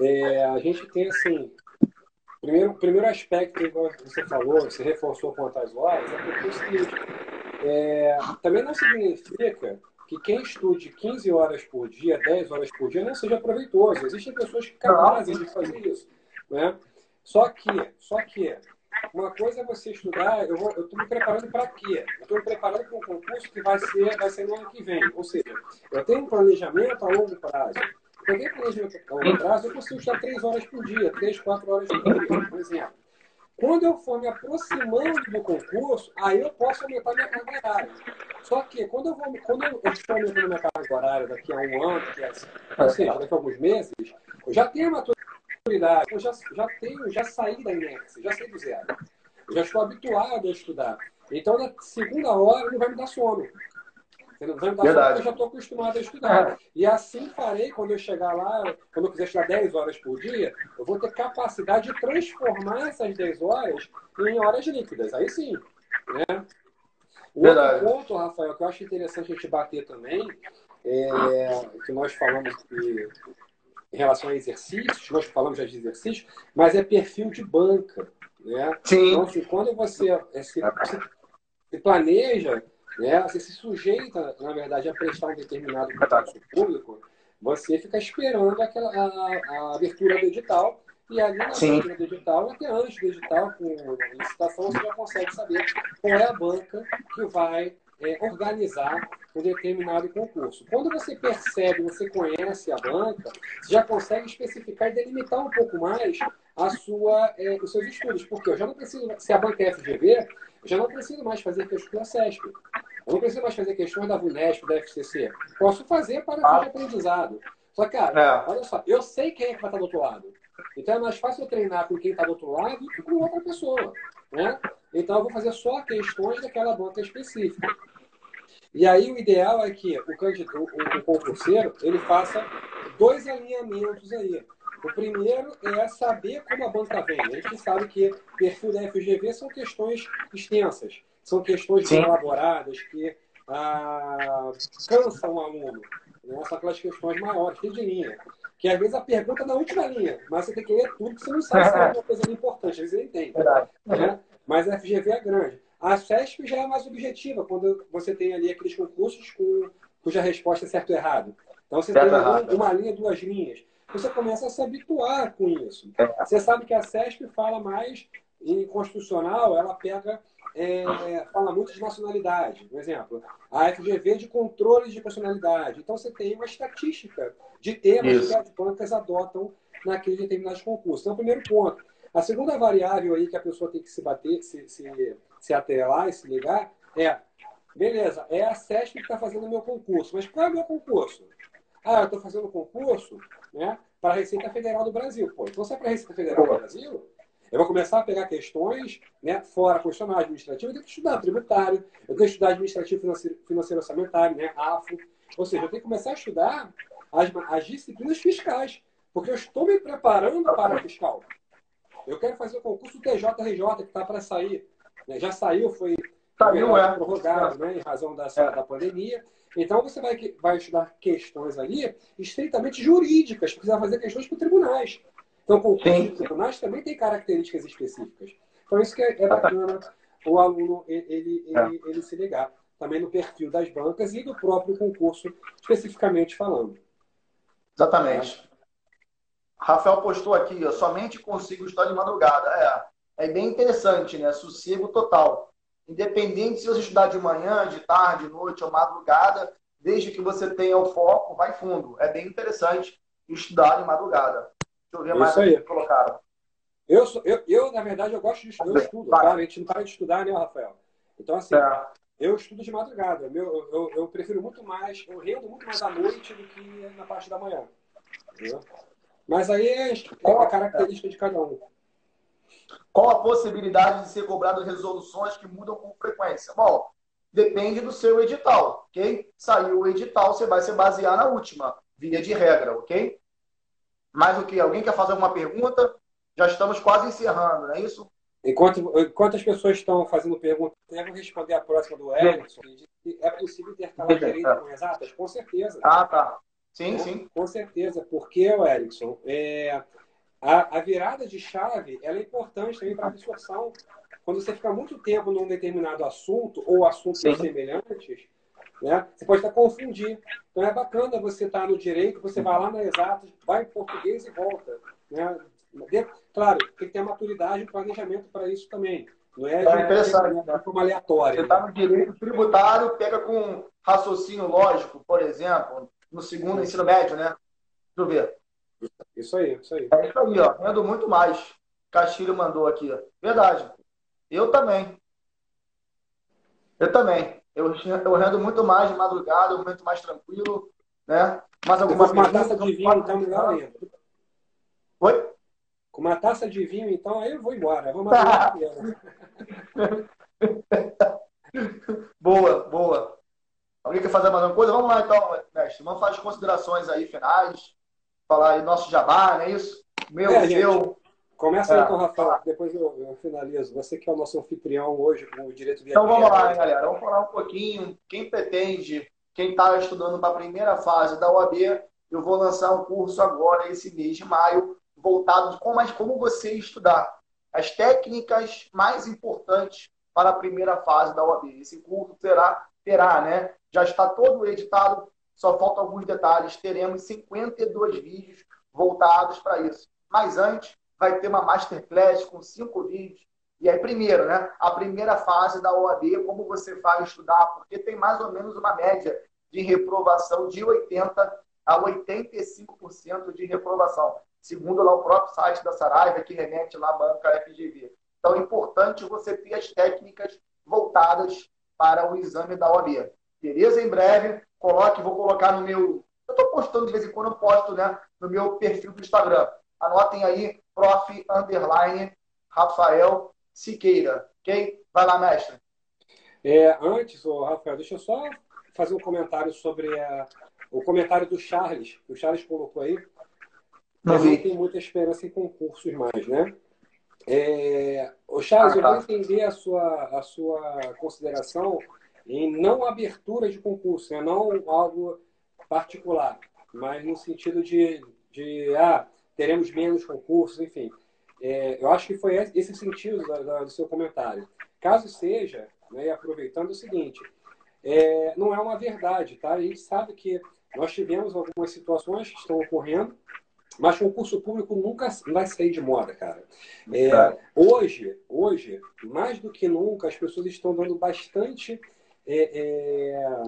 É, a gente tem assim Primeiro, primeiro aspecto que você falou, você reforçou quantas horas, é porque é o seguinte, é, também não significa que quem estude 15 horas por dia, 10 horas por dia, não seja proveitoso. Existem pessoas capazes de fazer isso. Né? Só que, só que, uma coisa é você estudar, eu estou me preparando para quê? Eu estou me preparando para um concurso que vai ser, vai ser no ano que vem. Ou seja, eu tenho um planejamento a longo prazo. Qualquer planejamento a longo prazo, eu consigo estar três horas por dia, três, quatro horas por dia, por exemplo. Quando eu for me aproximando do concurso, aí eu posso aumentar minha carga horária. Só que quando eu, vou, quando eu estou aumentando minha carga horária daqui a um ano, é, ou seja, daqui a alguns meses, eu já tenho a maturidade, eu já, já tenho, já saí da inércia, já saí do zero. Eu já estou habituado a estudar. Então, na segunda hora, não vai me dar sono. Me dar Verdade. eu já estou acostumado a estudar. É. E assim farei quando eu chegar lá, quando eu quiser estudar 10 horas por dia, eu vou ter capacidade de transformar essas 10 horas em horas líquidas. Aí sim. Né? O Verdade. outro ponto, Rafael, que eu acho interessante a gente bater também, é que nós falamos que, em relação a exercícios, nós falamos já de exercícios, mas é perfil de banca. Né? Sim. Então, assim, quando você se, se planeja né? Você se sujeita, na verdade, a prestar um determinado concurso público, você fica esperando aquela, a, a abertura do edital e ali na Sim. abertura do edital, até antes do edital, com licitação, você já consegue saber qual é a banca que vai é, organizar um determinado concurso. Quando você percebe, você conhece a banca, você já consegue especificar e delimitar um pouco mais a sua, é, os seus estudos. Porque eu já não preciso, se a banca é FGV, eu já não preciso mais fazer questões da SESP. Eu não preciso mais fazer questões da VUNESP, da FCC. Posso fazer para ah. de aprendizado. Só que, cara, é. olha só, eu sei quem é que vai estar do outro lado. Então é mais fácil eu treinar com quem está do outro lado do que com outra pessoa. Né? Então eu vou fazer só questões daquela banca específica. E aí o ideal é que o, candidato, o, o concurseiro ele faça dois alinhamentos aí. O primeiro é saber como a banca vem. A gente sabe que perfil da FGV são questões extensas, são questões Sim. elaboradas que ah, cansam o aluno. Né? São aquelas questões maiores, tem de linha. Que às vezes a pergunta é na última linha, mas você tem que ler tudo, porque você não sabe se é uma coisa importante, às vezes ele entende. Né? Mas a FGV é grande. A CESP já é mais objetiva, quando você tem ali aqueles concursos com, cuja resposta é certo ou errado. Então você certo tem uma, uma linha, duas linhas. Você começa a se habituar com isso. É. Você sabe que a CESP fala mais em constitucional, ela pega, é, fala muito de nacionalidade. Por exemplo, a FGV de controle de personalidade. Então você tem uma estatística de temas isso. que as bancas adotam naqueles determinados concursos. Então, primeiro ponto. A segunda variável aí que a pessoa tem que se bater, se, se, se atrelar e se ligar é, beleza, é a SESP que está fazendo o meu concurso, mas qual é o meu concurso? Ah, eu estou fazendo concurso né, para a Receita Federal do Brasil. Pô, então se é para a Receita Federal do Brasil, eu vou começar a pegar questões né, fora constitucional, administrativo, eu tenho que estudar tributário, eu tenho que estudar administrativo financeiro, financeiro orçamentário, né, AFO. Ou seja, eu tenho que começar a estudar as, as disciplinas fiscais, porque eu estou me preparando para a fiscal. Eu quero fazer o concurso TJRJ, que está para sair. Né? Já saiu, foi saiu, é. prorrogado né? em razão da, é. da pandemia. Então, você vai, vai estudar questões ali estritamente jurídicas, porque você vai fazer questões para tribunais. Então, concurso de tribunais também tem características específicas. Então, isso que é, é bacana o aluno ele, ele, é. ele se ligar. Também no perfil das bancas e do próprio concurso, especificamente falando. Exatamente. Rafael postou aqui, ó, somente consigo estudar de madrugada. É, é bem interessante, né? Sossego total. Independente se você estudar de manhã, de tarde, de noite ou madrugada, desde que você tenha o foco, vai fundo. É bem interessante estudar de madrugada. Deixa eu ver mais aí. que colocaram. Eu, eu, eu, na verdade, eu gosto de estudar, eu estudo, tá? A gente não para de estudar, né, Rafael? Então, assim, é. eu estudo de madrugada. Meu, eu, eu prefiro muito mais, eu rendo muito mais à noite do que na parte da manhã. Entendeu? Mas aí é, é a característica de cada um. Qual a possibilidade de ser cobrado resoluções que mudam com frequência? Bom, depende do seu edital, ok? Saiu o edital, você vai se basear na última, via de regra, ok? Mais o que? Alguém quer fazer alguma pergunta? Já estamos quase encerrando, não é isso? Enquanto, enquanto as pessoas estão fazendo perguntas, eu vou responder a próxima do Erickson. É possível intercalar direito com exatas? Com certeza. Ah, tá. Sim, né? sim. Com certeza, porque, o Erickson, é, a, a, virada de chave ela é importante também para a absorção. Quando você fica muito tempo num determinado assunto ou assuntos sim. semelhantes, né, você pode estar confundir. Então é bacana você estar no direito, você vai lá na exata, vai em português e volta. Né? Claro, tem que ter maturidade e planejamento para isso também. Não é, é interessante. Né? De forma aleatória. Você está no direito tributário, pega com raciocínio lógico, por exemplo, no segundo ensino médio, né? Deixa eu ver. Isso aí, isso aí. É isso aí, ó. Rendo muito mais. Castilho mandou aqui, ó. Verdade. Eu também. Eu também. Eu, eu rendo muito mais de madrugada, um momento mais tranquilo, né? Mas alguma Com uma taça de vinho, então, melhor ainda. Oi? Com uma taça de vinho, então, aí eu vou embora. Vamos madrugar. (laughs) boa, boa. Alguém quer fazer mais uma coisa? Vamos lá então, mestre. Vamos fazer as considerações aí finais. Falar aí nosso jabá, não é isso? Meu, é. Começa aí é. com o Rafael, depois eu, eu, finalizo. Você que é o nosso anfitrião hoje com o direito de Então vamos lá, galera. Vamos falar um pouquinho. Quem pretende, quem está estudando para a primeira fase da OAB, eu vou lançar um curso agora, esse mês de maio, voltado de como, como você estudar. As técnicas mais importantes para a primeira fase da OAB. Esse curso será terá, né? Já está todo editado, só faltam alguns detalhes. Teremos 52 vídeos voltados para isso. Mas antes, vai ter uma masterclass com cinco vídeos. E aí, primeiro, né? A primeira fase da OAB, como você vai estudar, porque tem mais ou menos uma média de reprovação de 80% a 85% de reprovação, segundo lá o próprio site da Saraiva, que remete lá à banca FGV. Então, é importante você ter as técnicas voltadas para o exame da OAB. Beleza? Em breve, coloque, vou colocar no meu. Eu estou postando de vez em quando, eu posto né, no meu perfil do Instagram. Anotem aí, prof. underline Rafael Siqueira. Ok? Vai lá, mestre. É, antes, ô, Rafael, deixa eu só fazer um comentário sobre a, o comentário do Charles. O Charles colocou aí. Não vi. tem muita esperança em concursos mais, né? É, o Charles, ah, tá. eu vou entender a sua, a sua consideração em não abertura de concurso, né? não algo particular, mas no sentido de, de ah, teremos menos concursos, enfim. É, eu acho que foi esse sentido do, do seu comentário. Caso seja, né, aproveitando o seguinte, é, não é uma verdade, tá? A gente sabe que nós tivemos algumas situações que estão ocorrendo, mas concurso público nunca vai sair de moda, cara. É, hoje, hoje, mais do que nunca, as pessoas estão dando bastante é, é,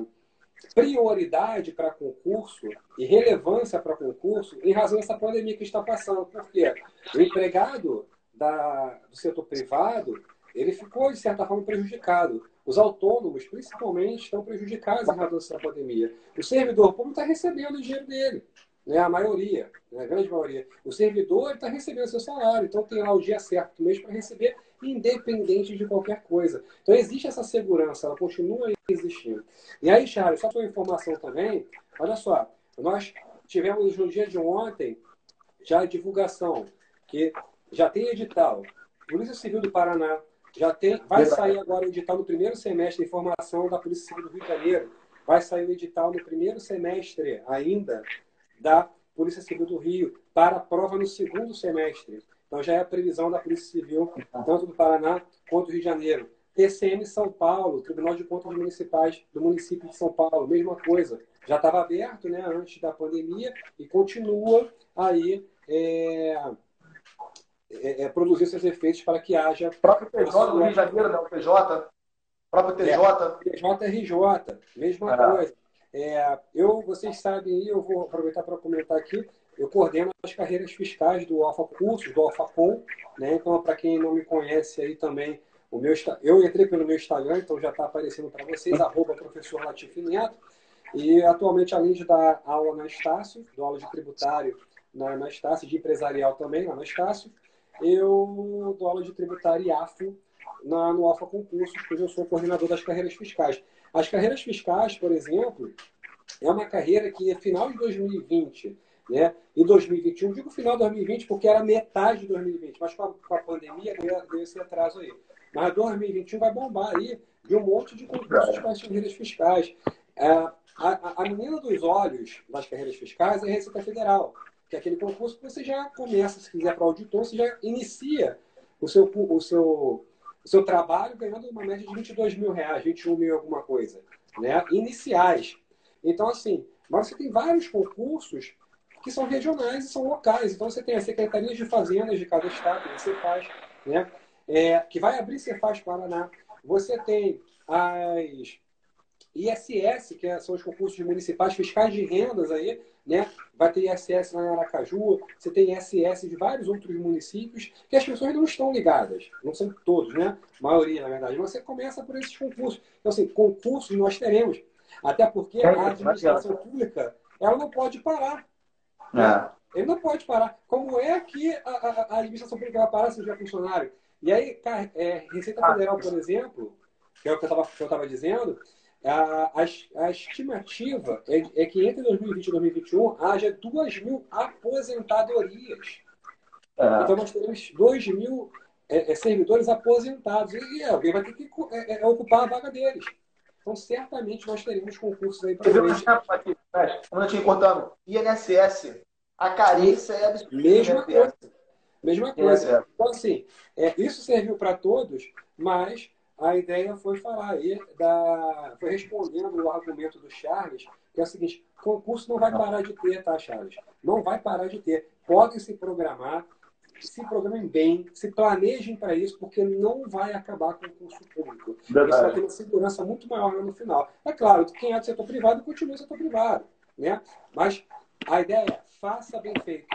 prioridade para concurso e relevância para concurso em razão dessa pandemia que está passando. Por quê? O empregado da, do setor privado, ele ficou, de certa forma, prejudicado. Os autônomos, principalmente, estão prejudicados em razão dessa pandemia. O servidor público está recebendo o dinheiro dele né, a maioria, né, a grande maioria. O servidor está recebendo seu salário, então tem lá o dia certo do mês para receber, independente de qualquer coisa. Então existe essa segurança, ela continua existindo. E aí, Charles, só para informação também, olha só, nós tivemos no dia de ontem já a divulgação, que já tem edital. Polícia Civil do Paraná, já tem, vai sair agora o edital no primeiro semestre de formação da Polícia Civil do Rio de Janeiro. Vai sair o edital no primeiro semestre ainda da Polícia Civil do Rio para a prova no segundo semestre. Então já é a previsão da Polícia Civil, tanto do Paraná quanto do Rio de Janeiro. TCM São Paulo, Tribunal de Contas Municipais do município de São Paulo, mesma coisa. Já estava aberto né, antes da pandemia e continua aí é, é, é, produzir seus efeitos para que haja. O próprio PJ do Rio de Janeiro, né? O PJ. O próprio TJ. É, PJRJ, mesma é. coisa. É, eu, vocês sabem, eu vou aproveitar para comentar aqui, eu coordeno as carreiras fiscais do Alfa Cursos, do AlfaCom, né? Então, para quem não me conhece aí também, o meu, eu entrei pelo meu Instagram, então já está aparecendo para vocês, arroba professor Latif Neto. E atualmente, além de dar aula na Estácio, dou aula de tributário na, na Estácio, de empresarial também lá na Estácio, eu dou aula de tributário e AFO na, no Alfa Concursos, pois eu sou coordenador das carreiras fiscais. As carreiras fiscais, por exemplo, é uma carreira que é final de 2020 né, e 2021, digo final de 2020 porque era metade de 2020, mas com a, com a pandemia deu esse atraso aí. Mas 2021 vai bombar aí de um monte de concursos para as carreiras fiscais. É, a, a, a menina dos olhos das carreiras fiscais é a Receita Federal, que é aquele concurso que você já começa, se quiser para auditor, você já inicia o seu, o seu o seu trabalho ganhando uma média de 22 mil reais, 21 mil alguma coisa, né? iniciais. Então, assim, mas você tem vários concursos que são regionais e são locais. Então, você tem as secretarias de fazendas de cada estado, que você faz, né? É, que vai abrir Cefaz Paraná. Você tem as ISS, que são os concursos municipais fiscais de rendas aí, né? Vai ter ISS lá em Aracaju, você tem ISS de vários outros municípios que as pessoas não estão ligadas. Não são todos, né? A maioria, na verdade. Você começa por esses concursos. Então, assim, concursos nós teremos. Até porque a administração pública, ela não pode parar. Né? É. Ele não pode parar. Como é que a, a, a administração pública vai parar se não tiver funcionário? E aí, é, Receita Federal, por exemplo, que é o que eu estava dizendo, a, a, a estimativa é, é, que entre 2020 e 2021 haja 2 mil aposentadorias. É. Então, nós teremos 2 mil é, é, servidores aposentados. E alguém vai ter que é, é, ocupar a vaga deles. Então, certamente, nós teremos concursos aí para frente. Aqui, um minutinho cortando. INSS. A carência é absurda. Mesma coisa. Mesma coisa. Então, assim, isso serviu para todos, mas a ideia foi falar aí, da, foi respondendo o argumento do Charles, que é o seguinte, concurso não vai parar de ter, tá, Charles? Não vai parar de ter. Podem se programar, se programem bem, se planejem para isso, porque não vai acabar com o concurso público. Verdade. Isso vai ter uma segurança muito maior no final. É claro, quem é do setor privado continua no setor privado, né? Mas a ideia é, faça bem feito,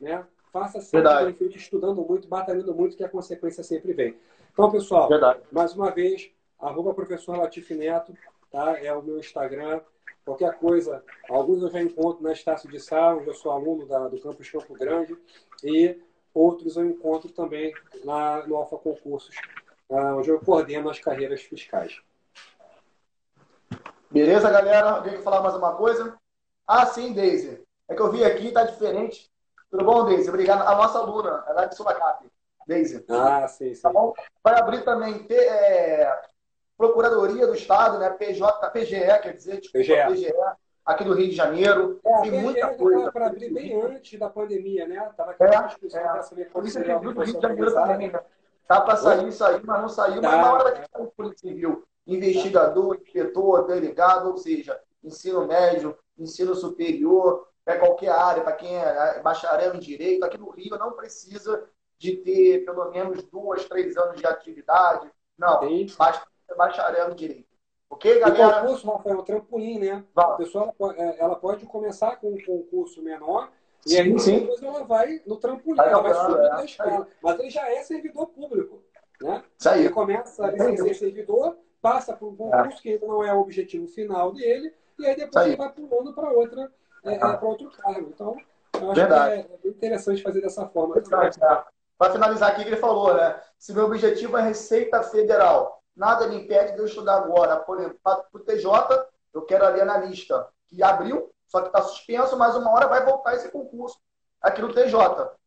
né? Faça sempre Verdade. bem feito, estudando muito, batalhando muito, que a consequência sempre vem. Então, pessoal, Verdade. mais uma vez, arroba professor Latif Neto, tá? É o meu Instagram. Qualquer coisa, alguns eu já encontro na Estácio de Sá, onde eu sou aluno da, do campus Campo Grande, e outros eu encontro também lá no Alfa Concursos, ah, onde eu coordeno as carreiras fiscais. Beleza, galera? Alguém quer falar mais uma coisa? Ah, sim, Deise. É que eu vi aqui, tá diferente. Tudo bom, Deise? Obrigado. A nossa aluna, ela é de Sulacap. Deise. Ah, sim, sim. Tá bom? Vai abrir também é, Procuradoria do Estado, né? PJ, PGE, quer dizer, tipo, PGE. PGE, aqui do Rio de Janeiro. É, tem muita coisa. para abrir bem antes da pandemia, né? Tava aqui é, discussão é. dessa Polícia Civil do Rio de Janeiro também, né? Tá para sair isso aí, mas não saiu. Tá. Mas na hora que sair Polícia Civil. Investigador, inspetor, delegado, ou seja, ensino médio, ensino superior, para qualquer área, para quem é, é bacharel em direito, aqui no Rio não precisa de ter pelo menos duas, três anos de atividade. Não, Sim. basta ser bacharel em direito. Ok, galera? O concurso, Rafael, é um trampolim, né? A pessoa ela, ela pode começar com um concurso menor e aí sim. depois ela vai no trampolim, vai ela vai subir é, escala. Mas ele já é servidor público. Né? Isso aí. Ele começa a ser servidor, passa por um concurso é. que ainda não é o objetivo final dele, e aí depois aí. ele vai pulando para outra, é, ah. para outro cargo. Então, eu acho Verdade. que é interessante fazer dessa forma. É. Para finalizar aqui, ele falou, né? Se meu objetivo é Receita Federal, nada me impede de eu estudar agora. Por exemplo, para o TJ, eu quero ali analista, que abriu, só que está suspenso, mas uma hora vai voltar esse concurso aqui no TJ.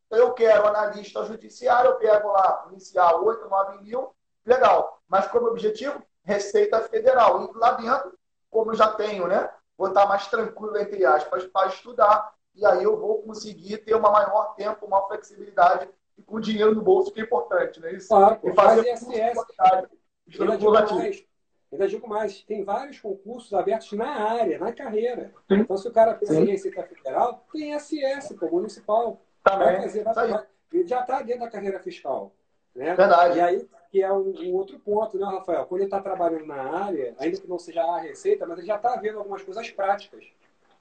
Então, eu quero analista judiciário, eu pego lá, iniciar 8, 9 mil, legal. Mas como objetivo, Receita Federal. E lá dentro, como eu já tenho, né? Vou estar mais tranquilo, entre aspas, para estudar. E aí eu vou conseguir ter uma maior tempo, uma flexibilidade e com dinheiro no bolso, que é importante, né? Isso. Claro, e fazer ISS. Ainda digo, mais, ainda digo mais, tem vários concursos abertos na área, na carreira. Sim. Então, se o cara pensa em Receita Federal, tem ISS, pô, municipal. Também. Fazer, vai, ele já está dentro da carreira fiscal. Né? Verdade. E aí, que é um, um outro ponto, né, Rafael? Quando ele está trabalhando na área, ainda que não seja a receita, mas ele já está vendo algumas coisas práticas.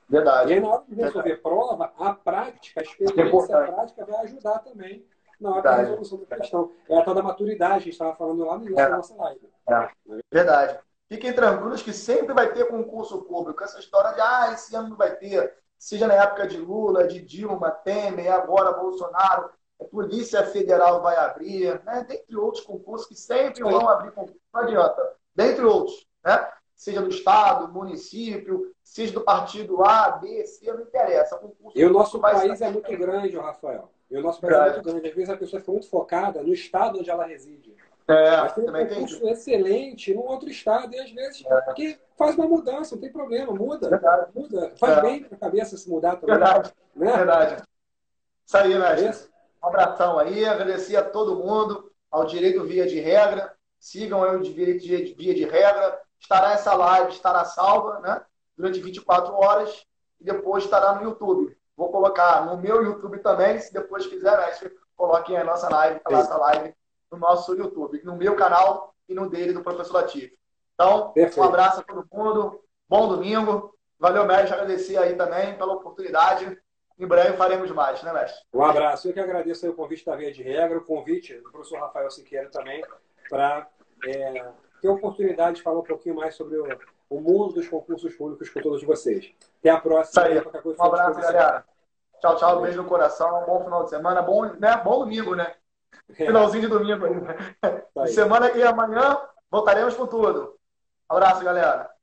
Verdade. E aí, na hora de resolver Verdade. prova, a prática, a experiência é prática vai ajudar também na hora Verdade. da resolução da questão. É a tal da maturidade, a gente estava falando lá no início é. da nossa live. É. Verdade. Fiquem tranquilos que sempre vai ter concurso público. Essa história de, ah, esse ano não vai ter seja na época de Lula, de Dilma, Temer, agora Bolsonaro, a Polícia Federal vai abrir, né? dentre outros concursos que sempre vão abrir concurso, não adianta, dentre outros, né? seja do Estado, município, seja do partido A, B, C, não interessa. Concurso, e o nosso país é muito grande, Rafael. E o nosso país é muito grande. Às vezes a pessoa fica muito focada no estado onde ela reside. É, Mas tem um concurso entendi. excelente num outro estado e às vezes é. que faz uma mudança, não tem problema, muda. Verdade. muda. Faz é. bem para a cabeça se mudar também. Verdade. Né? Verdade. Isso aí, mestre. Um abração aí, agradecer a todo mundo, ao Direito Via de Regra. Sigam aí o Direito Via de Regra. Estará essa live, estará salva, né? Durante 24 horas e depois estará no YouTube. Vou colocar no meu YouTube também, se depois quiser, mestre, coloquem a nossa live, a nossa live no nosso YouTube, no meu canal e no dele do Professor Latif. Então, Perfeito. um abraço a todo mundo, bom domingo. Valeu, mestre, agradecer aí também pela oportunidade. Em breve faremos mais, né, mestre? Um abraço. Eu que agradeço o convite da Via de Regra, o convite do professor Rafael Siqueira também, para é, ter a oportunidade de falar um pouquinho mais sobre o, o, mundo dos concursos públicos com todos vocês. Até a próxima. Aí. Um abraço, galera. Tchau, tchau. Beijo no coração. Bom final de semana. Bom, né? bom domingo, né? É. Finalzinho de domingo. Semana e amanhã voltaremos com tudo. Abraço, galera.